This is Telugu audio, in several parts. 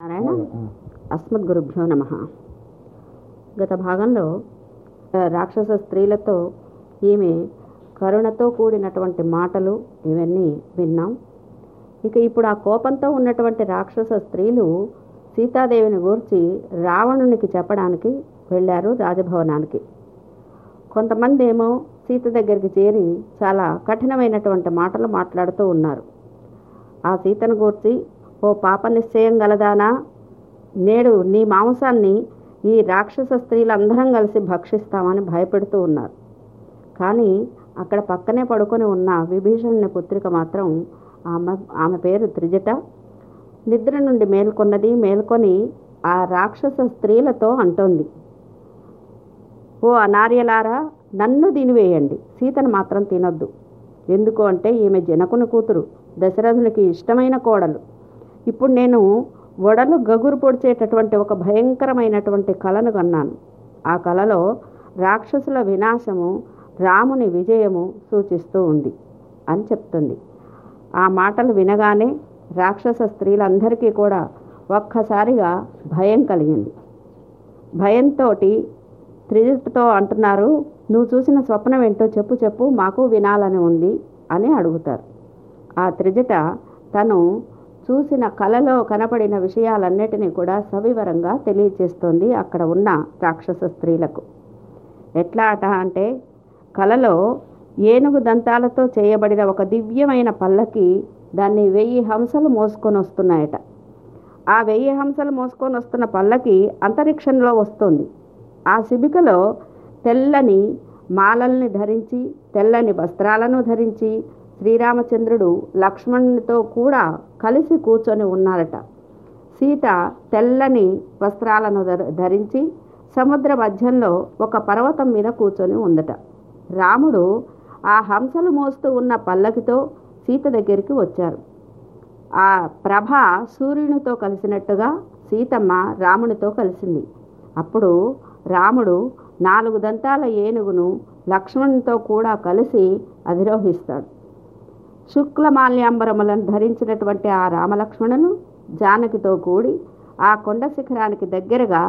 నారాయణ. అస్మద్గురుభ్యో నమ. గత భాగంలో రాక్షస స్త్రీలతో ఈమె కరుణతో కూడినటువంటి మాటలు ఇవన్నీ విన్నాం. ఇక ఇప్పుడు ఆ కోపంతో ఉన్నటువంటి రాక్షస స్త్రీలు సీతాదేవిని గూర్చి రావణునికి చెప్పడానికి వెళ్ళారు రాజభవనానికి. కొంతమంది ఏమో సీత దగ్గరికి చేరి చాలా కఠినమైనటువంటి మాటలు మాట్లాడుతూ ఉన్నారు. ఆ సీతను గూర్చి ఓ పాప నిశ్చయం గలదానా? నేడు నీ మాంసాన్ని ఈ రాక్షస స్త్రీలందరం కలిసి భక్షిస్తామని భయపెడుతూ ఉన్నారు. కానీ అక్కడ పక్కనే పడుకొని ఉన్న విభీషణుని పుత్రిక మాత్రం ఆమె ఆమె పేరు త్రిజట. నిద్ర నుండి మేల్కొన్నది మేల్కొని ఆ రాక్షస స్త్రీలతో అంటోంది. ఓ అనార్యలారా నన్ను తినివేయండి సీతను మాత్రం తినొద్దు. ఎందుకు అంటే ఈమె జనకుని కూతురు దశరథునికి ఇష్టమైన కోడలు. ఇప్పుడు నేను వడలు గగురు పొడిచేటటువంటి ఒక భయంకరమైనటువంటి కళను కన్నాను. ఆ కళలో రాక్షసుల వినాశము రాముని విజయము సూచిస్తూ ఉంది అని చెప్తుంది. ఆ మాటలు వినగానే రాక్షస స్త్రీలందరికీ కూడా ఒక్కసారిగా భయం కలిగింది. భయంతో త్రిజటతో అంటున్నారు నువ్వు చూసిన స్వప్నం ఏంటో చెప్పు చెప్పు మాకు వినాలని ఉంది అని అడుగుతారు. ఆ త్రిజట తను చూసిన కలలో కనపడిన విషయాలన్నిటినీ కూడా సవివరంగా తెలియచేస్తోంది అక్కడ ఉన్న రాక్షస స్త్రీలకు. ఎట్లా అట అంటే కలలో ఏనుగు దంతాలతో చేయబడిన ఒక దివ్యమైన పల్లకి దాన్ని వెయ్యి హంసలు మోసుకొని వస్తున్నాయట. ఆ వెయ్యి హంసలు మోసుకొని వస్తున్న పల్లకి అంతరిక్షంలో వస్తుంది. ఆ శిబికలో తెల్లని మాలల్ని ధరించి తెల్లని వస్త్రాలను ధరించి శ్రీరామచంద్రుడు లక్ష్మణునితో కూడా కలిసి కూర్చొని ఉన్నారట. సీత తెల్లని వస్త్రాలను ధర- ధరించి సముద్ర మధ్యంలో ఒక పర్వతం మీద కూర్చొని ఉందట. రాముడు ఆ హంసలు మోస్తూ ఉన్న పల్లకితో సీత దగ్గరికి వచ్చారు. ఆ ప్రభ సూర్యునితో కలిసినట్టుగా సీతమ్మ రామునితో కలిసింది. అప్పుడు రాముడు నాలుగు దంతాల ఏనుగును లక్ష్మణునితో కూడా కలిసి అధిరోహిస్తాడు. శుక్లమాల్యాంబరములను ధరించినటువంటి ఆ రామలక్ష్మణులు జానకితో కూడి ఆ కొండ శిఖరానికి దగ్గరగా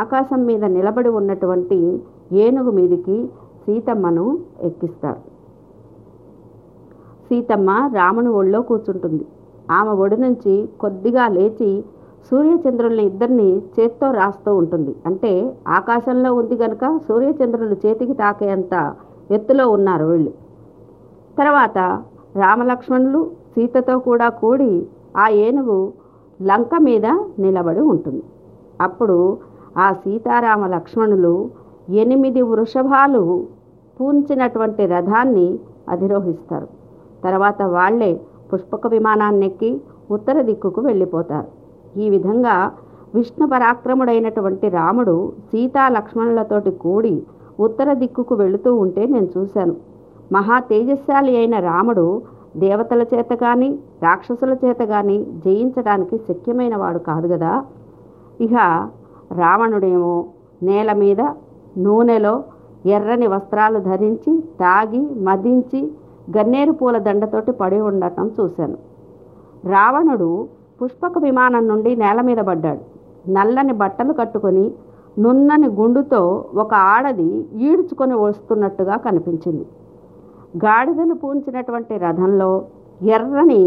ఆకాశం మీద నిలబడి ఉన్నటువంటి ఏనుగు మీదికి సీతమ్మను ఎక్కిస్తారు. సీతమ్మ రాముని ఒళ్ళో కూర్చుంటుంది. ఆమె ఒడి నుంచి కొద్దిగా లేచి సూర్యచంద్రుల్ని ఇద్దరిని చేత్తో రాస్తూ ఉంటుంది. అంటే ఆకాశంలో ఉంది కనుక సూర్యచంద్రులు చేతికి తాకేంత ఎత్తులో ఉన్నారు వీళ్ళు. తర్వాత రామలక్ష్మణులు సీతతో కూడా కూడి ఆ ఏనుగు లంక మీద నిలబడి ఉంటుంది. అప్పుడు ఆ సీతారామ లక్ష్మణులు ఎనిమిది వృషభాలు పూంచినటువంటి రథాన్ని అధిరోహిస్తారు. తర్వాత వాళ్ళే పుష్పక విమానాన్ని ఎక్కి ఉత్తర దిక్కుకు వెళ్ళిపోతారు. ఈ విధంగా విష్ణు పరాక్రముడైనటువంటి రాముడు సీతా లక్ష్మణులతోటి కూడి ఉత్తర దిక్కుకు వెళుతూ ఉంటే నేను చూశాను. మహా తేజస్శాలి అయిన రాముడు దేవతల చేత కానీ రాక్షసుల చేత కానీ జయించడానికి శక్యమైన వాడు కాదు కదా ఇక రావణుడేమో నేల మీద నూనెలో ఎర్రని వస్త్రాలు ధరించి తాగి మదించి గన్నేరు పూల దండతోటి పడి ఉండటం చూశాను. రావణుడు పుష్పక విమానం నుండి నేల మీద పడ్డాడు. నల్లని బట్టలు కట్టుకొని నున్నని గుండుతో ఒక ఆడది ఈడ్చుకొని వస్తున్నట్టుగా కనిపించింది. గాడిదలు పూంచినటువంటి రథంలో ఎర్రని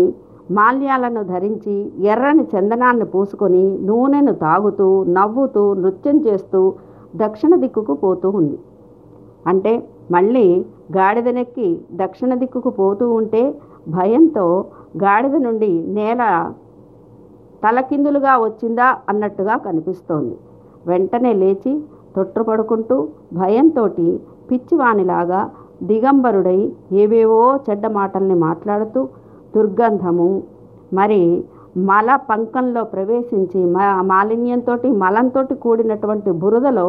మాల్యాలను ధరించి ఎర్రని చందనాన్ని పూసుకొని నూనెను తాగుతూ నవ్వుతూ నృత్యం చేస్తూ దక్షిణ దిక్కుకు పోతూ ఉంది. అంటే మళ్ళీ గాడిదనెక్కి దక్షిణ దిక్కుకు పోతూ ఉంటే భయంతో గాడిద నుండి నేల తలకిందులుగా వచ్చిందా అన్నట్టుగా కనిపిస్తోంది. వెంటనే లేచి తొట్టుపడుకుంటూ భయంతో పిచ్చివాణిలాగా దిగంబరుడై ఏవేవో చెడ్డ మాటల్ని మాట్లాడుతూ దుర్గంధము మరి మల పంకంలో ప్రవేశించి మా మాలిన్యంతో మలంతో కూడినటువంటి బురదలో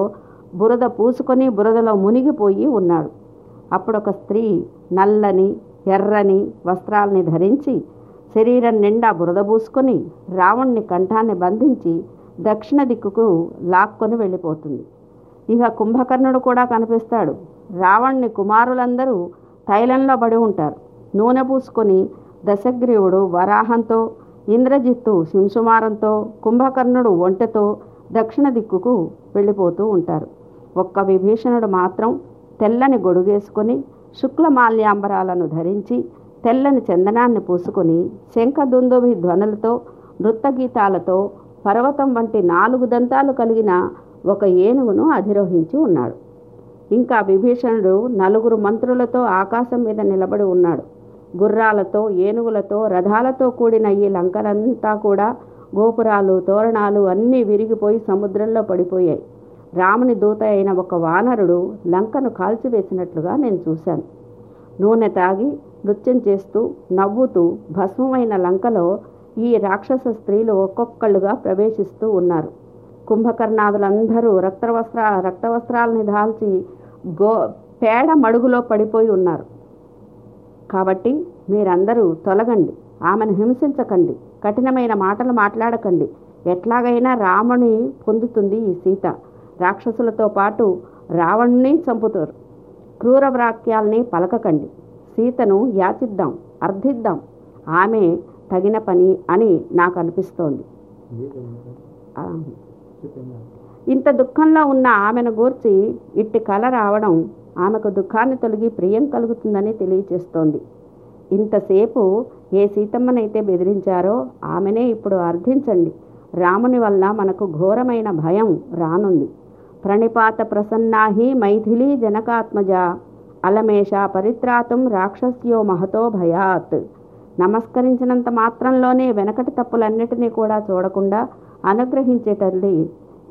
బురద పూసుకొని బురదలో మునిగిపోయి ఉన్నాడు. అప్పుడు ఒక స్త్రీ నల్లని ఎర్రని వస్త్రాల్ని ధరించి శరీరం నిండా బురద పూసుకొని రావణ్ణి కంఠాన్ని బంధించి దక్షిణ దిక్కుకు లాక్కొని వెళ్ళిపోతుంది. ఇక కుంభకర్ణుడు కూడా కనిపిస్తాడు. రావణ్ణి కుమారులందరూ తైలంలో పడి ఉంటారు. నూనె పూసుకొని దశగ్రీవుడు వరాహంతో ఇంద్రజిత్తు శింసుమారంతో కుంభకర్ణుడు ఒంటెతో దక్షిణ దిక్కుకు వెళ్ళిపోతూ ఉంటారు. ఒక్క విభీషణుడు మాత్రం తెల్లని గొడుగేసుకొని శుక్లమాల్యాంబరాలను ధరించి తెల్లని చందనాన్ని పూసుకొని శంఖదుందుభి ధ్వనులతో నృత్తగీతాలతో పర్వతం వంటి నాలుగు దంతాలు కలిగిన ఒక ఏనుగును అధిరోహించి ఉన్నాడు. ఇంకా విభీషణుడు నలుగురు మంత్రులతో ఆకాశం మీద నిలబడి ఉన్నాడు. గుర్రాలతో ఏనుగులతో రథాలతో కూడిన ఈ లంకలంతా కూడా గోపురాలు తోరణాలు అన్నీ విరిగిపోయి సముద్రంలో పడిపోయాయి. రాముని దూత అయిన ఒక వానరుడు లంకను కాల్చివేసినట్లుగా నేను చూశాను. నూనె తాగి నృత్యం చేస్తూ నవ్వుతూ భస్మమైన లంకలో ఈ రాక్షస స్త్రీలు ఒక్కొక్కళ్ళుగా ప్రవేశిస్తూ ఉన్నారు. కుంభకర్ణాదులందరూ రక్తవస్త్ర రక్తవస్త్రాలని దాల్చి గో పేడ మడుగులో పడిపోయి ఉన్నారు. కాబట్టి మీరందరూ తొలగండి. ఆమెను హింసించకండి. కఠినమైన మాటలు మాట్లాడకండి. ఎట్లాగైనా రాముని పొందుతుంది ఈ సీత. రాక్షసులతో పాటు రావణ్ణి చంపుతారు. క్రూర వాక్యాల్ని పలకకండి. సీతను యాచిద్దాం అర్థిద్దాం. ఆమె తగిన పని అని నాకు అనిపిస్తోంది. ఇంత దుఃఖంలో ఉన్న ఆమెను గూర్చి ఇట్టి కల రావడం ఆమెకు దుఃఖాన్ని తొలగి ప్రియం కలుగుతుందని తెలియచేస్తోంది. ఇంతసేపు ఏ సీతమ్మనైతే బెదిరించారో ఆమెనే ఇప్పుడు అర్థించండి. రాముని వల్ల మనకు ఘోరమైన భయం రానుంది. ప్రణిపాత ప్రసన్నాహి మైథిలీ జనకాత్మజ అలమేష పరిత్రాతం రాక్షస్యో మహతో భయాత్. నమస్కరించినంత మాత్రంలోనే వెనకటి తప్పులన్నిటినీ కూడా చూడకుండా అనుగ్రహించేటల్లి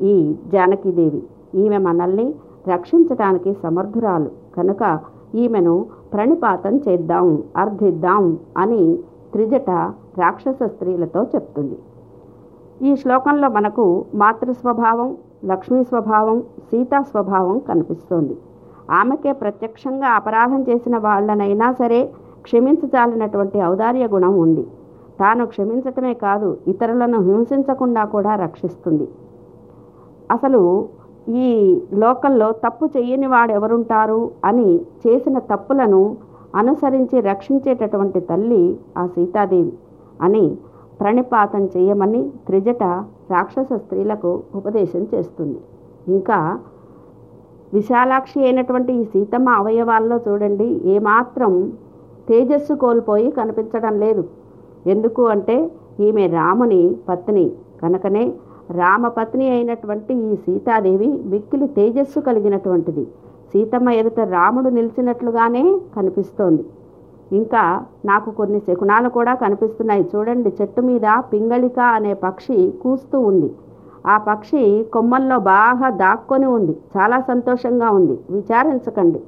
ఈ జానకీదేవి. ఈమె మనల్ని రక్షించటానికి సమర్థురాలు. కనుక ఈమెను ప్రణిపాతం చేద్దాం అర్థిద్దాం అని త్రిజట రాక్షస స్త్రీలతో చెప్తుంది. ఈ శ్లోకంలో మనకు మాతృ స్వభావం లక్ష్మీ స్వభావం సీతా స్వభావం కనిపిస్తోంది. ఆమెకే ప్రత్యక్షంగా అపరాధం చేసిన వాళ్ళనైనా సరే క్షమించజాలినటువంటి ఔదార్య గుణం ఉంది. తాను క్షమించటమే కాదు ఇతరులను హింసించకుండా కూడా రక్షిస్తుంది. అసలు ఈ లోకంలో తప్పు చేయని వాడు ఎవరుంటారు అని చేసిన తప్పులను అనుసరించి రక్షించేటటువంటి తల్లి ఆ సీతాదేవి అని ప్రణిపాతం చేయమని త్రిజట రాక్షస స్త్రీలకు ఉపదేశం చేస్తుంది. ఇంకా విశాలాక్షి అయినటువంటి ఈ సీతమ్మ అవయవాల్లో చూడండి ఏమాత్రం తేజస్సు కోల్పోయి కనిపించడం లేదు. ఎందుకు అంటే ఈమె రాముని పత్ని కనుకనే రామపత్ని అయినటువంటి ఈ సీతాదేవి మిక్కిలి తేజస్సు కలిగినటువంటిది. సీతమ్మ ఎదుట రాముడు నిలిచినట్లుగానే కనిపిస్తోంది. ఇంకా నాకు కొన్ని శకునాలు కూడా కనిపిస్తున్నాయి. చూడండి చెట్టు మీద పింగళిక అనే పక్షి కూస్తూ ఉంది. ఆ పక్షి కొమ్మల్లో బాగా దాక్కొని ఉంది. చాలా సంతోషంగా ఉంది. విచారించకండి.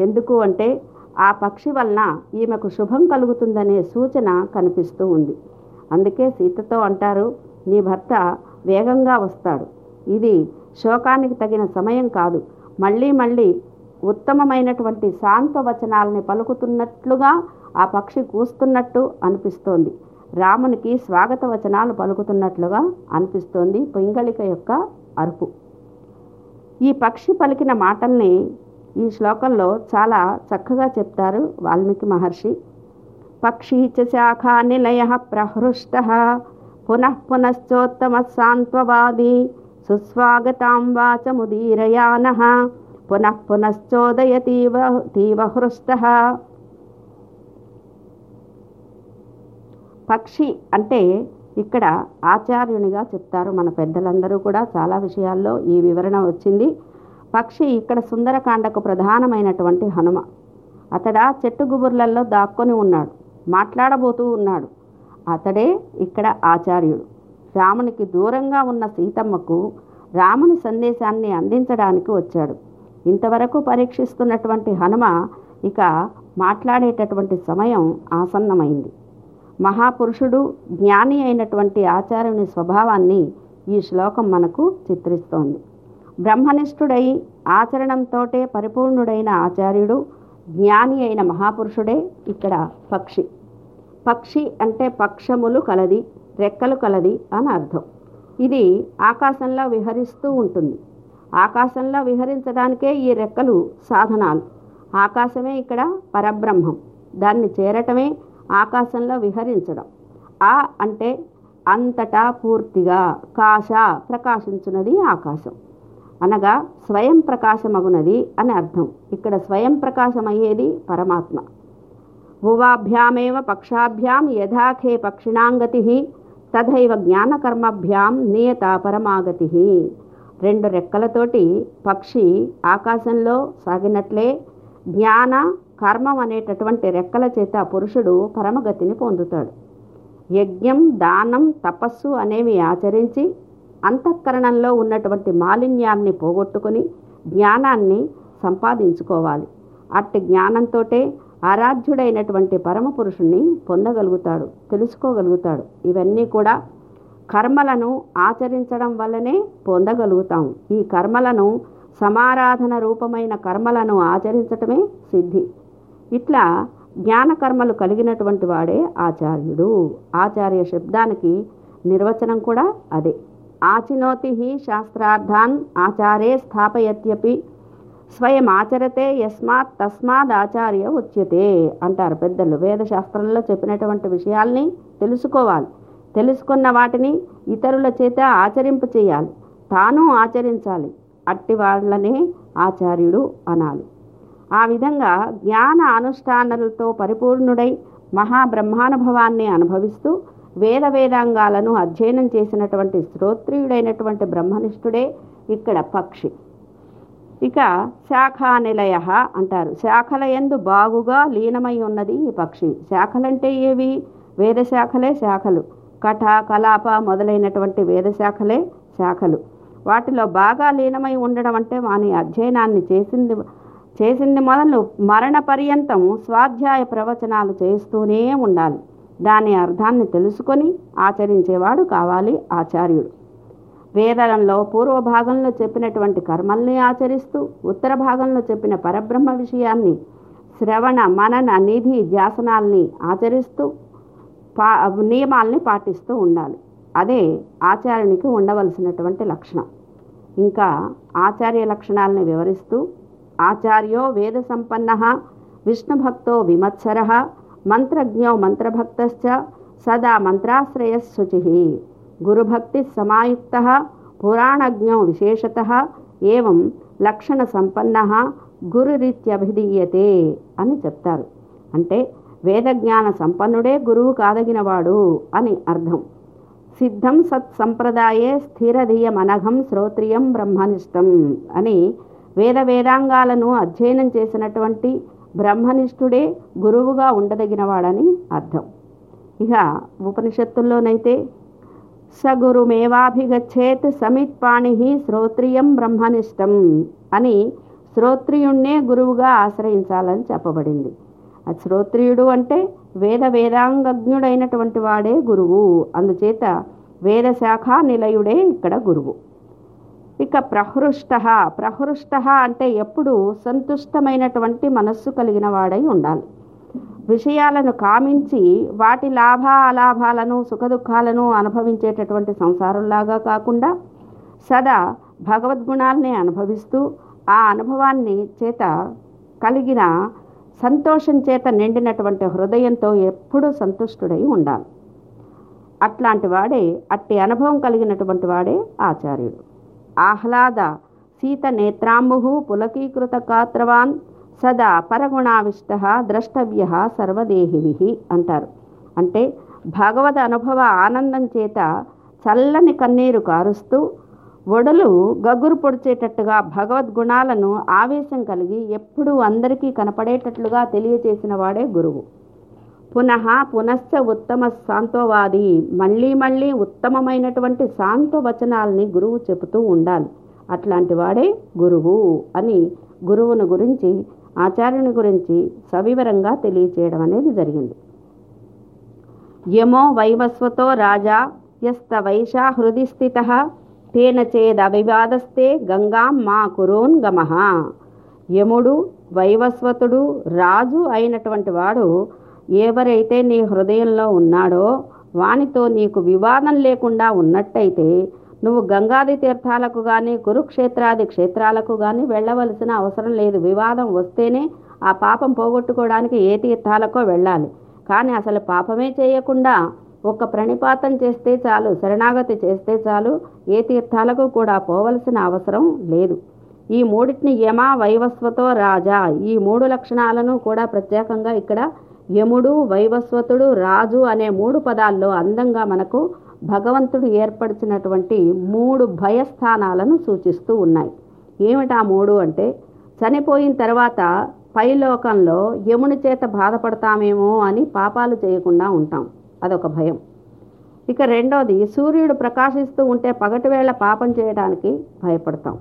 ఎందుకు అంటే ఆ పక్షి వలన ఈమెకు శుభం కలుగుతుందనే సూచన కనిపిస్తూ ఉంది. అందుకే సీతతో అంటారు నీ భర్త వేగంగా వస్తాడు. ఇది శోకానికి తగిన సమయం కాదు. మళ్ళీ మళ్ళీ ఉత్తమమైనటువంటి శాంత వచనాలని పలుకుతున్నట్లుగా ఆ పక్షి కూస్తున్నట్టు అనిపిస్తోంది. రామునికి స్వాగత వచనాలు పలుకుతున్నట్లుగా అనిపిస్తోంది పింగళిక యొక్క అరుపు. ఈ పక్షి పలికిన మాటల్ని ఈ శ్లోకంలో చాలా చక్కగా చెప్తారు వాల్మీకి మహర్షి. పక్షీ చ శాఖా నిలయ ప్రహృష్ట పునః పునశ్చోత్తమ సాంత్వవాది సుస్వాగతాం వాచముదీరయాన పునః పునశ్చోదయతీవ తీవ హృష్ట పక్షి అంటే ఇక్కడ ఆచార్యునిగా చెప్తారు మన పెద్దలందరూ కూడా చాలా విషయాల్లో ఈ వివరణ వచ్చింది. పక్షి ఇక్కడ సుందరకాండకు ప్రధానమైనటువంటి హనుమ. అతడా చెట్టు గుబుర్లలో దాక్కొని ఉన్నాడు మాట్లాడబోతూ ఉన్నాడు. అతడే ఇక్కడ ఆచార్యుడు. రామునికి దూరంగా ఉన్న సీతమ్మకు రాముని సందేశాన్ని అందించడానికి వచ్చాడు. ఇంతవరకు పరీక్షిస్తున్నటువంటి హనుమ ఇక మాట్లాడేటటువంటి సమయం ఆసన్నమైంది. మహాపురుషుడు జ్ఞాని అయినటువంటి ఆచార్యుని స్వభావాన్ని ఈ శ్లోకం మనకు చిత్రిస్తోంది. బ్రహ్మనిష్ఠుడై ఆచరణంతోటే పరిపూర్ణుడైన ఆచార్యుడు జ్ఞాని అయిన మహాపురుషుడే ఇక్కడ పక్షి. పక్షి అంటే పక్షములు కలది రెక్కలు కలది అని అర్థం. ఇది ఆకాశంలో విహరిస్తూ ఉంటుంది. ఆకాశంలో విహరించడానికే ఈ రెక్కలు సాధనాలు. ఆకాశమే ఇక్కడ పరబ్రహ్మం. దాన్ని చేరటమే ఆకాశంలో విహరించడం. ఆ అంటే అంతటా పూర్తిగా కాశ ప్రకాశించున్నది ఆకాశం. అనగా స్వయం ప్రకాశమగునది అని అర్థం. ఇక్కడ స్వయం ప్రకాశమయ్యేది పరమాత్మ. భువాభ్యామేవ పక్షాభ్యాం యథాఖే పక్షిణాంగతి తథైవ జ్ఞానకర్మభ్యాం నియత పరమాగతి రెండు రెక్కలతోటి పక్షి ఆకాశంలో సాగినట్లే జ్ఞాన కర్మం అనేటటువంటి రెక్కల చేత పురుషుడు పరమగతిని పొందుతాడు. యజ్ఞం దానం తపస్సు అనేవి ఆచరించి అంతఃకరణంలో ఉన్నటువంటి మాలిన్యాన్ని పోగొట్టుకొని జ్ఞానాన్ని సంపాదించుకోవాలి. అట్టి జ్ఞానంతోటే ఆరాధ్యుడైనటువంటి పరమ పురుషుణ్ణి పొందగలుగుతాడు తెలుసుకోగలుగుతాడు. ఇవన్నీ కూడా కర్మలను ఆచరించడం వల్లనే పొందగలుగుతాం. ఈ కర్మలను సమారాధన రూపమైన కర్మలను ఆచరించటమే సిద్ధి. ఇట్లా జ్ఞానకర్మలు కలిగినటువంటి వాడే ఆచార్యుడు. ఆచార్య శబ్దానికి నిర్వచనం కూడా అదే. ఆచినోతి శాస్త్రార్థాన్ ఆచారే స్థాపయత్యపి స్వయం ఆచరతే యస్మాత్ తస్మాత్ ఆచార్య ఉచ్యతే అంటారు పెద్దలు. వేదశాస్త్రంలో చెప్పినటువంటి విషయాల్ని తెలుసుకోవాలి. తెలుసుకున్న వాటిని ఇతరుల చేత ఆచరింపు చేయాలి. తాను ఆచరించాలి. అట్టి వాళ్ళనే ఆచార్యుడు అనాలి. ఆ విధంగా జ్ఞాన అనుష్ఠానాలతో పరిపూర్ణుడై మహాబ్రహ్మానుభవాన్ని అనుభవిస్తూ వేద వేదాంగాలను అధ్యయనం చేసినటువంటి శ్రోత్రియుడైనటువంటి బ్రహ్మనిష్ఠుడే ఇక్కడ పక్షి. ఇక శాఖానిలయ అంటారు. శాఖల ఎందు బాగుగా లీనమై ఉన్నది ఈ పక్షి. శాఖలంటే ఏవి? వేద శాఖలే శాఖలు. కఠ కలాప మొదలైనటువంటి వేద శాఖలే శాఖలు. వాటిలో బాగా లీనమై ఉండడం అంటే వాని అధ్యయనాన్ని చేసింది చేసింది మొదలు మరణ పర్యంతం స్వాధ్యాయ ప్రవచనాలు చేస్తూనే ఉండాలి. దాని అర్థాన్ని తెలుసుకొని ఆచరించేవాడు కావాలి ఆచార్యుడు. వేదలంలో పూర్వ భాగంలో చెప్పినటువంటి కర్మల్ని ఆచరిస్తూ ఉత్తర భాగంలో చెప్పిన పరబ్రహ్మ విషయాన్ని శ్రవణ మనన నిధి ధ్యాసనాల్ని ఆచరిస్తూ పా నియమాల్ని పాటిస్తూ ఉండాలి. అదే ఆచార్యునికి ఉండవలసినటువంటి లక్షణం. ఇంకా ఆచార్య లక్షణాలని వివరిస్తూ ఆచార్యో వేద సంపన్న విష్ణుభక్తో విమత్సర మంత్రజ్ఞో మంత్రభక్తశ్చ సదా మంత్రాశ్రయశుచి గురుభక్తి సమాయుక్త పురాణజ్ఞో విశేషత ఏవం లక్షణ సంపన్న గురురీత్యభిధీయతే అని చెప్తారు. అంటే వేదజ్ఞాన సంపన్నుడే గురువు కాదగినవాడు అని అర్థం. సిద్ధం సత్ సంప్రదాయే స్థిరధీయమనఘం శ్రోత్రియం బ్రహ్మనిష్టం అని వేద వేదాంగాలను అధ్యయనం చేసినటువంటి బ్రహ్మనిష్ఠుడే గురువుగా ఉండదగినవాడని అర్థం. ఇక ఉపనిషత్తుల్లోనైతే సగురుమేవాభిగచ్చేత్ సమిత్పాణి శ్రోత్రియం బ్రహ్మనిష్టం అని శ్రోత్రియుణ్ణే గురువుగా ఆశ్రయించాలని చెప్పబడింది. ఆ శ్రోత్రియుడు అంటే వేద వేదాంగజ్ఞుడైనటువంటి వాడే గురువు. అందుచేత వేదశాఖ నిలయుడే ఇక్కడ గురువు. ఇక ప్రహృష్ట ప్రహృష్ట అంటే ఎప్పుడు సంతుష్టమైనటువంటి మనస్సు కలిగిన వాడై ఉండాలి. విషయాలను కామించి వాటి లాభ అలాభాలను సుఖదుఖాలను అనుభవించేటటువంటి సంసారంలాగా కాకుండా సదా భగవద్గుణాల్ని అనుభవిస్తూ ఆ అనుభవాన్ని చేత కలిగిన సంతోషం చేత నిండినటువంటి హృదయంతో ఎప్పుడూ సంతుష్టుడై ఉండాలి. అట్లాంటి వాడే అట్టి అనుభవం కలిగినటువంటి వాడే ఆచార్యుడు. ఆహ్లాద సీత నేత్రాంబు పులకీకృత కాత్రవాన్ సదా పరగుణావిష్ట ద్రష్టవ్య సర్వదేహివి అంటారు. అంటే భగవద్ అనుభవ ఆనందం చేత చల్లని కన్నీరు కారుస్తూ ఒడలు గగురు పొడిచేటట్టుగా భగవద్గుణాలను ఆవేశం కలిగి ఎప్పుడూ అందరికీ కనపడేటట్లుగా తెలియచేసిన వాడే గురువు. పునః పునశ్చ ఉత్తమ శాంతోవాది మళ్ళీ మళ్ళీ ఉత్తమమైనటువంటి శాంతవచనాల్ని గురువు చెబుతూ ఉండాలి. అట్లాంటి వాడే గురువు అని గురువును గురించి ఆచార్యుని గురించి సవివరంగా తెలియచేయడం అనేది జరిగింది. యమో వైవస్వతో రాజా యస్త వైశా హృది స్థిత తేన చేదవివాదస్తే గంగాం మా కురోన్ గమహ యముడు వైవస్వతుడు రాజు అయినటువంటి వాడు ఎవరైతే నీ హృదయంలో ఉన్నాడో వానితో నీకు వివాదం లేకుండా ఉన్నట్టయితే నువ్వు గంగాది తీర్థాలకు కానీ కురుక్షేత్రాది క్షేత్రాలకు కానీ వెళ్ళవలసిన అవసరం లేదు. వివాదం వస్తేనే ఆ పాపం పోగొట్టుకోవడానికి ఏ తీర్థాలకో వెళ్ళాలి. కానీ అసలు పాపమే చేయకుండా ఒక్క ప్రణిపాతం చేస్తే చాలు శరణాగతి చేస్తే చాలు ఏ తీర్థాలకు కూడా పోవలసిన అవసరం లేదు. ఈ మూడింటిని యమ వైవస్వతో రాజా ఈ మూడు లక్షణాలను కూడా ప్రత్యేకంగా ఇక్కడ యముడు వైవస్వతుడు రాజు అనే మూడు పదాల్లో అందంగా మనకు భగవంతుడు ఏర్పరిచినటువంటి మూడు భయస్థానాలను సూచిస్తూ ఉన్నాయి. ఏమిటా మూడు అంటే చనిపోయిన తర్వాత పైలోకంలో యముని చేత బాధపడతామేమో అని పాపాలు చేయకుండా ఉంటాం. అదొక భయం. ఇక రెండోది సూర్యుడు ప్రకాశిస్తూ ఉంటే పగటి వేళ పాపం చేయడానికి భయపడతాం.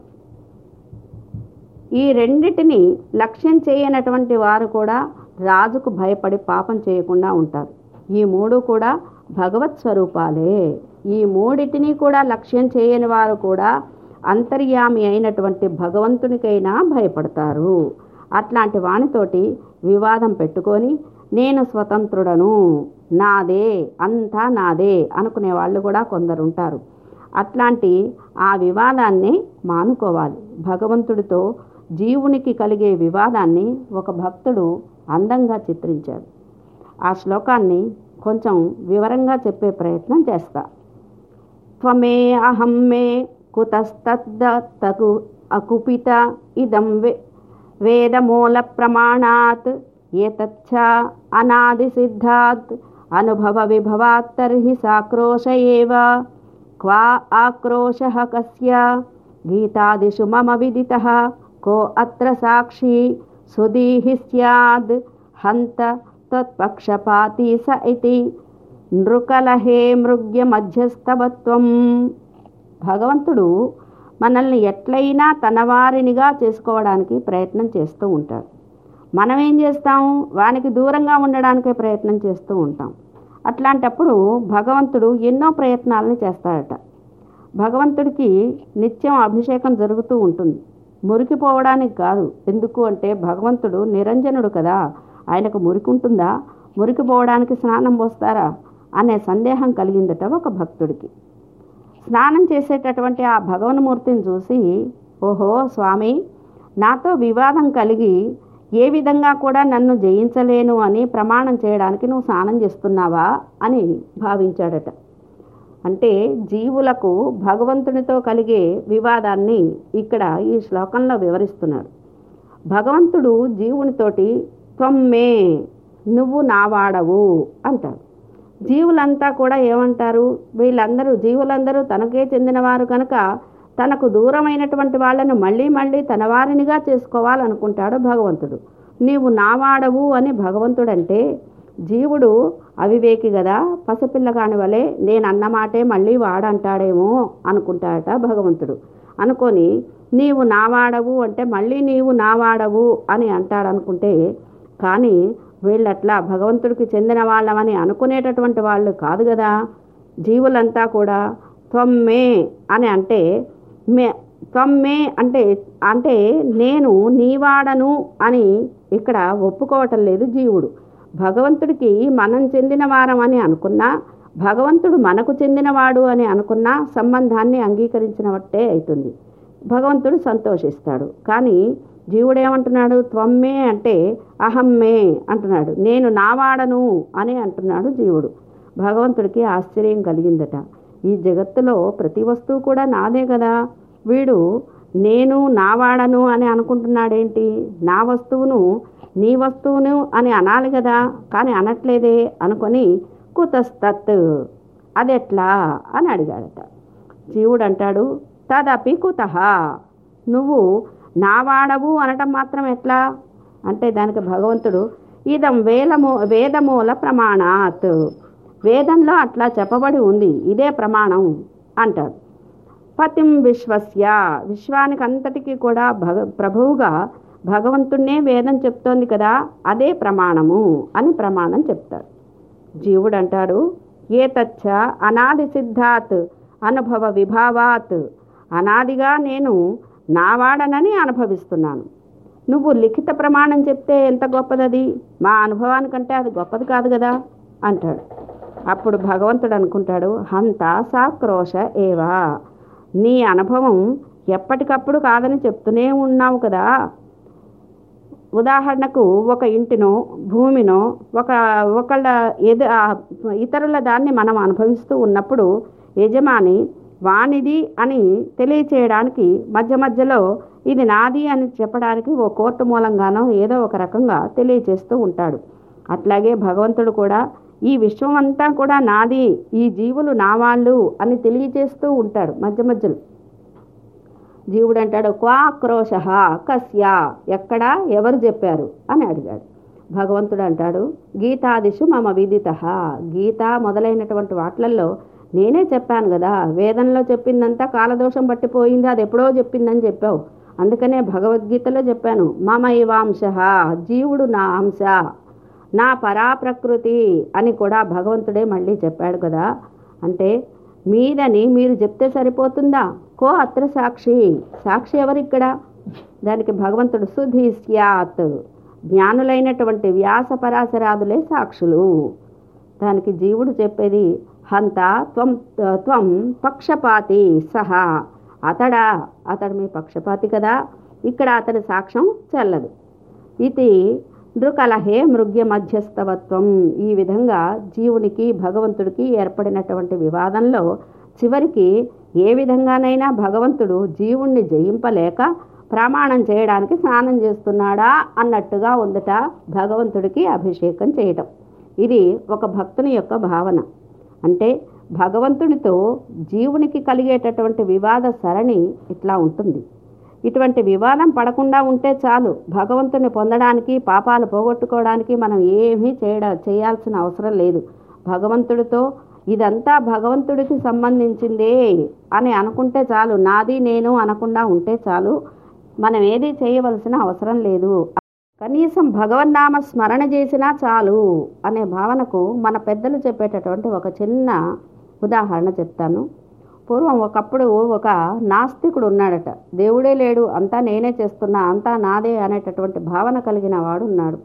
ఈ రెండిటిని లక్ష్యం చేయనటువంటి వారు కూడా రాజుకు భయపడి పాపం చేయకుండా ఉంటారు. ఈ మూడు కూడా భగవత్ స్వరూపాలే. ఈ మూడిటిని కూడా లక్ష్యం చేయని వారు కూడా అంతర్యామి అయినటువంటి భగవంతునికైనా భయపడతారు. అట్లాంటి వానితోటి వివాదం పెట్టుకొని నేను స్వతంత్రుడను నాదే అంతా నాదే అనుకునే వాళ్ళు కూడా కొందరు ఉంటారు అట్లాంటి ఆ వివాదాన్ని మానుకోవాలి. భగవంతుడితో జీవునికి కలిగే వివాదాన్ని ఒక భక్తుడు అందంగా చిత్రించాడు. ఆ శ్లోకాన్ని కొంచెం వివరంగా చెప్పే ప్రయత్నం చేస్తా. త్వమే అహం మే కుతస్తద్దు అకుపిత ఇదం వే వేదమూల ప్రమాణాత్ ఏతచ్చ అనాది సిద్ధాత్ అనుభవ విభవాత్ తర్హి సాక్రోశ ఏవ క్వా ఆక్రోశ కస్య గీతాదిషు మమ విదిత కో అత్ర సాక్షి సుదీహి స్యాద్ హంత తత్పక్షపాతి స ఇది నృకలహే మృగ్య మధ్యస్థవత్వం భగవంతుడు మనల్ని ఎట్లయినా తనవారినిగా చేసుకోవడానికి ప్రయత్నం చేస్తూ ఉంటాడు. మనం ఏం చేస్తాం? వానికి దూరంగా ఉండడానికే ప్రయత్నం చేస్తూ ఉంటాం. అట్లాంటప్పుడు భగవంతుడు ఎన్నో ప్రయత్నాలను చేస్తాడట. భగవంతుడికి నిత్యం అభిషేకం జరుగుతూ ఉంటుంది. మురికిపోవడానికి కాదు. ఎందుకు అంటే భగవంతుడు నిరంజనుడు కదా. ఆయనకు మురికి ఉంటుందా మురికిపోవడానికి స్నానం పోస్తారా? అనే సందేహం కలిగిందట ఒక భక్తుడికి. స్నానం చేసేటటువంటి ఆ భగవన్మూర్తిని చూసి ఓహో స్వామి నాతో వివాదం కలిగి ఏ విధంగా కూడా నన్ను జయించలేను అని ప్రమాణం చేయడానికి నువ్వు స్నానం చేస్తున్నావా? అని భావించాడట. అంటే జీవులకు భగవంతునితో కలిగే వివాదాన్ని ఇక్కడ ఈ శ్లోకంలో వివరిస్తున్నాడు భగవంతుడు జీవునితోటి త్వమ్మే నువ్వు నావాడవు అంటారు. జీవులంతా కూడా ఏమంటారు? వీళ్ళందరూ జీవులందరూ తనకే చెందినవారు కనుక తనకు దూరమైనటువంటి వాళ్ళను మళ్ళీ మళ్ళీ తన వారినిగా చేసుకోవాలనుకుంటాడు భగవంతుడు. నీవు నావాడవు అని భగవంతుడంటే జీవుడు అవివేకి కదా పసిపిల్లగాని వలె నేను అన్నమాటే మళ్ళీ వాడంటాడేమో అనుకుంటాడట భగవంతుడు. అనుకొని నీవు నావాడవు అంటే మళ్ళీ నీవు నావాడవు అని అంటాడనుకుంటే కానీ వీళ్ళట్లా భగవంతుడికి చెందిన వాళ్ళమని అనుకునేటటువంటి వాళ్ళు కాదు కదా జీవులంతా కూడా త్వమ్మే అని అంటే మే త్వమ్మే అంటే అంటే నేను నీవాడను అని ఇక్కడ ఒప్పుకోవటం లేదు జీవుడు. భగవంతుడికి మనం చెందిన వారం అని అనుకున్నా భగవంతుడు మనకు చెందినవాడు అని అనుకున్నా సంబంధాన్ని అంగీకరించినట్టే అవుతుంది భగవంతుడు సంతోషిస్తాడు. కానీ జీవుడేమంటున్నాడు? త్వమ్మే అంటే అహమ్మే అంటున్నాడు. నేను నావాడను అని అంటున్నాడు జీవుడు. భగవంతుడికి ఆశ్చర్యం కలిగిందట. ఈ జగత్తులో ప్రతి వస్తువు కూడా నాదే కదా? వీడు నేను నావాడను అని అనుకుంటున్నాడేంటి? నా వస్తువును నీ వస్తువును అని అనాలి కదా? కానీ అనట్లేదే అనుకొని కుతస్తత్. అదెట్లా? అని అడిగాడట. జీవుడు అంటాడు తదపి కుత. నువ్వు నావాడవు అనటం మాత్రం ఎట్లా? అంటే దానికి భగవంతుడు ఇదం వేలమూ వేదమూల ప్రమాణాత్. వేదంలో అట్లా చెప్పబడి ఉంది. ఇదే ప్రమాణం అంటాడు. పతిం విశ్వస్య. విశ్వానికి అంతటికీ కూడా భగ ప్రభువుగా భగవంతుణ్ణే వేదం చెప్తోంది కదా అదే ప్రమాణము అని ప్రమాణం చెప్తాడు. జీవుడు అంటాడు ఏ తచ్చ అనాది సిద్ధాత్ అనుభవ విభావాత్. అనాదిగా నేను నావాడనని అనుభవిస్తున్నాను. నువ్వు లిఖిత ప్రమాణం చెప్తే ఎంత గొప్పదది? మా అనుభవానికంటే అది గొప్పది కాదు కదా? అంటాడు. అప్పుడు భగవంతుడు అనుకుంటాడు హంత సాక్రోష ఏవా? నీ అనుభవం ఎప్పటికప్పుడు కాదని చెప్తూనే ఉన్నావు కదా? ఉదాహరణకు ఒక ఇంటినో భూమినో ఒక ఒకళ్ళ ఎదు ఇతరుల దాన్ని మనం అనుభవిస్తూ ఉన్నప్పుడు యజమాని వానిది అని తెలియచేయడానికి మధ్య మధ్యలో ఇది నాది అని చెప్పడానికి ఓ కోర్టు మూలంగానో ఏదో ఒక రకంగా తెలియచేస్తూ ఉంటాడు. అట్లాగే భగవంతుడు కూడా ఈ విశ్వం అంతా కూడా నాది ఈ జీవులు నా వాళ్ళు అని తెలియచేస్తూ ఉంటాడు మధ్య మధ్యలో. జీవుడు అంటాడు క్వాక్రోశ కస్యా ఎక్కడా ఎవరు చెప్పారు? అని అడిగాడు. భగవంతుడు అంటాడు గీతాదిషు మమ విదిత. గీత మొదలైనటువంటి వాట్లల్లో నేనే చెప్పాను కదా వేదంలో చెప్పిందంతా కాలదోషం పట్టిపోయింది అది ఎప్పుడో చెప్పిందని చెప్పావు. అందుకనే భగవద్గీతలో చెప్పాను మమ ఇవాంశ జీవుడు నా అంశ నా పరాప్రకృతి అని కూడా భగవంతుడే మళ్ళీ చెప్పాడు కదా. అంటే మీదని మీరు చెప్తే సరిపోతుందా? కో అత్ర సాక్షి? సాక్షి ఎవరిక్కడ? దానికి భగవంతుడు సుధీ స్యాత్. జ్ఞానులైనటువంటి వ్యాస పరాశరాదులే సాక్షులు. దానికి జీవుడు చెప్పేది హంత త్వం త్వం పక్షపాతి సహా అతడా అతడు మీ పక్షపాతి కదా ఇక్కడ అతడి సాక్ష్యం చెల్లదు ఇది నృకలహే మృగ్య మధ్యస్థవత్వం ఈ విధంగా జీవునికి భగవంతుడికి ఏర్పడినటువంటి వివాదంలో చివరికి ఏ విధంగానైనా భగవంతుడు జీవుణ్ణి జయింపలేక ప్రమాణం చేయడానికి స్నానం చేస్తున్నాడా అన్నట్టుగా ఉందట భగవంతుడికి అభిషేకం చేయటం ఇది ఒక భక్తుని యొక్క భావన అంటే భగవంతుడితో జీవునికి కలిగేటటువంటి వివాద సరణి ఇట్లా ఉంటుంది. ఇటువంటి వివాదం పడకుండా ఉంటే చాలు భగవంతుని పొందడానికి పాపాలు పోగొట్టుకోవడానికి మనం ఏమీ చేయడ చేయాల్సిన అవసరం లేదు. భగవంతుడితో ఇదంతా భగవంతుడికి సంబంధించిందే అని అనుకుంటే చాలు నాది నేను అనకుండా ఉంటే చాలు మనం ఏది చేయవలసిన అవసరం లేదు. కనీసం భగవన్నామ స్మరణ చేసినా చాలు అనే భావనకు మన పెద్దలు చెప్పేటటువంటి ఒక చిన్న ఉదాహరణ చెప్తాను. పూర్వం ఒకప్పుడు ఒక నాస్తికుడు ఉన్నాడట. దేవుడే లేడు అంతా నేనే చేస్తున్నా అంతా నాదే అనేటటువంటి భావన కలిగిన వాడు ఉన్నాడు.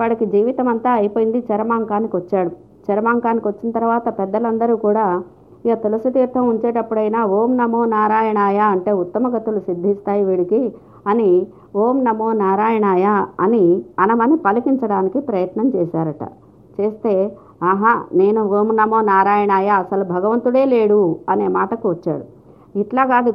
వాడికి జీవితం అంతా అయిపోయింది చరమాంకానికి వచ్చాడు. చరమాంకానికి వచ్చిన తర్వాత పెద్దలందరూ కూడా ఇక తులసి తీర్థం ఉంచేటప్పుడైనా ఓం నమో నారాయణాయ అంటే ఉత్తమగతులు సిద్ధిస్తాయి వీడికి అని ఓం నమో నారాయణాయ అని అనమని పలికించడానికి ప్రయత్నం చేశారట. చేస్తే ఆహా నేను ఓం నమో నారాయణాయ అసలు భగవంతుడే లేడు అనే మాటకు వచ్చాడు. ఇట్లా కాదు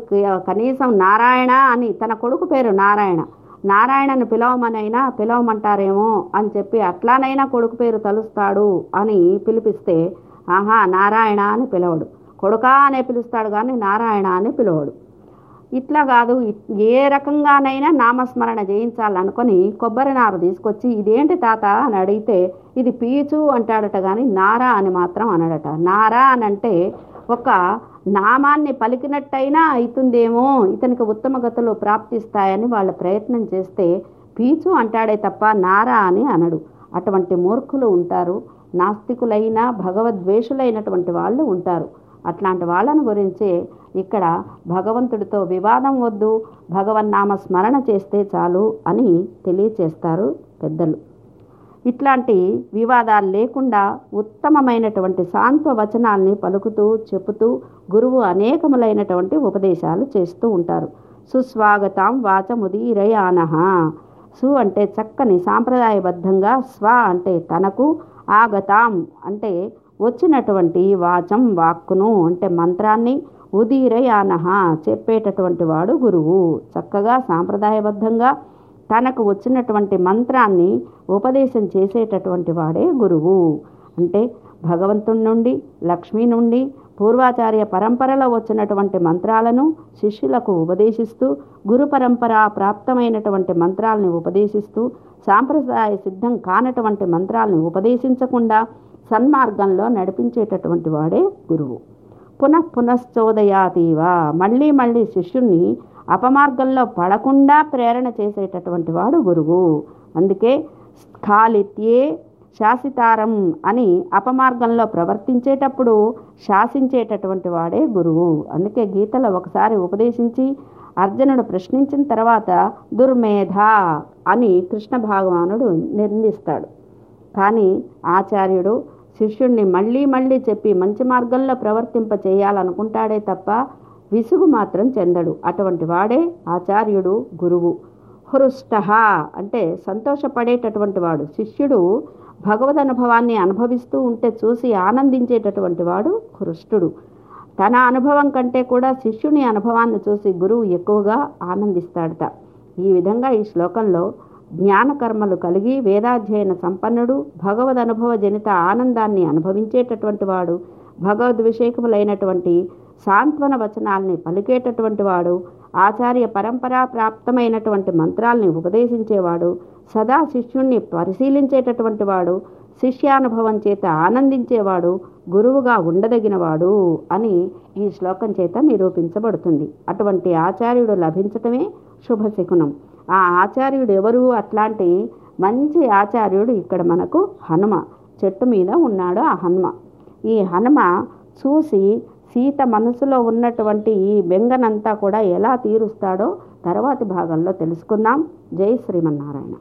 కనీసం నారాయణ అని తన కొడుకు పేరు నారాయణ. నారాయణను పిలవమనైనా పిలవమంటారేమో అని చెప్పి అట్లానైనా కొడుకు పేరు తలుస్తాడు అని పిలిపిస్తే ఆహా నారాయణ అని పిలవడు. కొడుకా అనే పిలుస్తాడు కానీ నారాయణ అని పిలవడు. ఇట్లా కాదు. ఏ రకంగానైనా నామస్మరణ చేయించాలనుకొని కొబ్బరి నార తీసుకొచ్చి ఇదేంటి తాత? అని అడిగితే ఇది పీచు అంటాడట కానీ నారా అని మాత్రం అనడట. నారా అని అంటే ఒక నామాన్ని పలికినట్టయినా అవుతుందేమో ఇతనికి ఉత్తమ గతులు ప్రాప్తిస్తాయని వాళ్ళ ప్రయత్నం చేస్తే పీచు అంటాడే తప్ప నారా అని అనడు. అటువంటి మూర్ఖులు ఉంటారు. నాస్తికులైన భగవద్వేషులైనటువంటి వాళ్ళు ఉంటారు. అట్లాంటి వాళ్ళని గురించి ఇక్కడ భగవంతుడితో వివాదం వద్దు భగవన్నామ స్మరణ చేస్తే చాలు అని తెలియచేస్తారు పెద్దలు. ఇట్లాంటి వివాదాలు లేకుండా ఉత్తమమైనటువంటి సాంత్వ వచనాల్ని పలుకుతూ చెబుతూ గురువు అనేకములైనటువంటి ఉపదేశాలు చేస్తూ ఉంటారు. సుస్వాగతం వాచముదీరయానః. సు అంటే చక్కని సాంప్రదాయబద్ధంగా స్వ అంటే తనకు ఆగతాం అంటే వచ్చినటువంటి వాచం వాక్కును అంటే మంత్రాన్ని ఉదీరయానహ చెప్పేటటువంటి వాడు గురువు. చక్కగా సాంప్రదాయబద్ధంగా తనకు వచ్చినటువంటి మంత్రాన్ని ఉపదేశం చేసేటటువంటి వాడే గురువు. అంటే భగవంతుడి నుండి లక్ష్మి నుండి పూర్వాచార్య పరంపరలో వచ్చినటువంటి మంత్రాలను శిష్యులకు ఉపదేశిస్తూ గురు పరంపర ప్రాప్తమైనటువంటి మంత్రాలను ఉపదేశిస్తూ సాంప్రదాయ సిద్ధం కానటువంటి మంత్రాలను ఉపదేశించకుండా సన్మార్గంలో నడిపించేటటువంటి వాడే గురువు. పునః పునశ్చోదయాతీవ. మళ్ళీ మళ్ళీ శిష్యుణ్ణి అపమార్గంలో పడకుండా ప్రేరణ చేసేటటువంటి వాడు గురువు. అందుకే స్ఖాలిత్యే శాసితారం అని అపమార్గంలో ప్రవర్తించేటప్పుడు శాసించేటటువంటి వాడే గురువు. అందుకే గీతలో ఒకసారి ఉపదేశించి అర్జునుడు ప్రశ్నించిన తర్వాత దుర్మేధ అని కృష్ణ భగవానుడు నిర్ణయిస్తాడు. కానీ ఆచార్యుడు శిష్యుణ్ణి మళ్ళీ మళ్ళీ చెప్పి మంచి మార్గంలో ప్రవర్తింప చేయాలనుకుంటాడే తప్ప విసుగు మాత్రం చెందడు. అటువంటి వాడే ఆచార్యుడు గురువు. హృష్ట అంటే సంతోషపడేటటువంటి వాడు. శిష్యుడు భగవద్ అనుభవాన్ని అనుభవిస్తూ ఉంటే చూసి ఆనందించేటటువంటి వాడు హృష్టుడు. తన అనుభవం కంటే కూడా శిష్యుని అనుభవాన్ని చూసి గురువు ఎక్కువగా ఆనందిస్తాడట. ఈ విధంగా ఈ శ్లోకంలో జ్ఞానకర్మలు కలిగి వేదాధ్యయన సంపన్నుడు భగవద్ అనుభవ జనిత ఆనందాన్ని అనుభవించేటటువంటి వాడు భగవద్విషేకములైనటువంటి సాంత్వన వచనాల్ని పలికేటటువంటి వాడు ఆచార్య పరంపరా ప్రాప్తమైనటువంటి మంత్రాల్ని ఉపదేశించేవాడు సదా శిష్యుణ్ణి పరిశీలించేటటువంటి వాడు శిష్యానుభవం చేత ఆనందించేవాడు గురువుగా ఉండదగినవాడు అని ఈ శ్లోకం చేత నిరూపించబడుతుంది. అటువంటి ఆచార్యుడు లభించటమే శుభశకునం. ఆ ఆచార్యుడు ఎవరు? అట్లాంటి మంచి ఆచార్యుడు ఇక్కడ మనకు హనుమ. చెట్టు మీద ఉన్నాడు ఆ హనుమ. ఈ హనుమ చూసి సీత మనసులో ఉన్నటువంటి ఈ బెంగనంతా కూడా ఎలా తీరుస్తాడో తర్వాతి భాగంలో తెలుసుకుందాం. జై శ్రీమన్నారాయణ.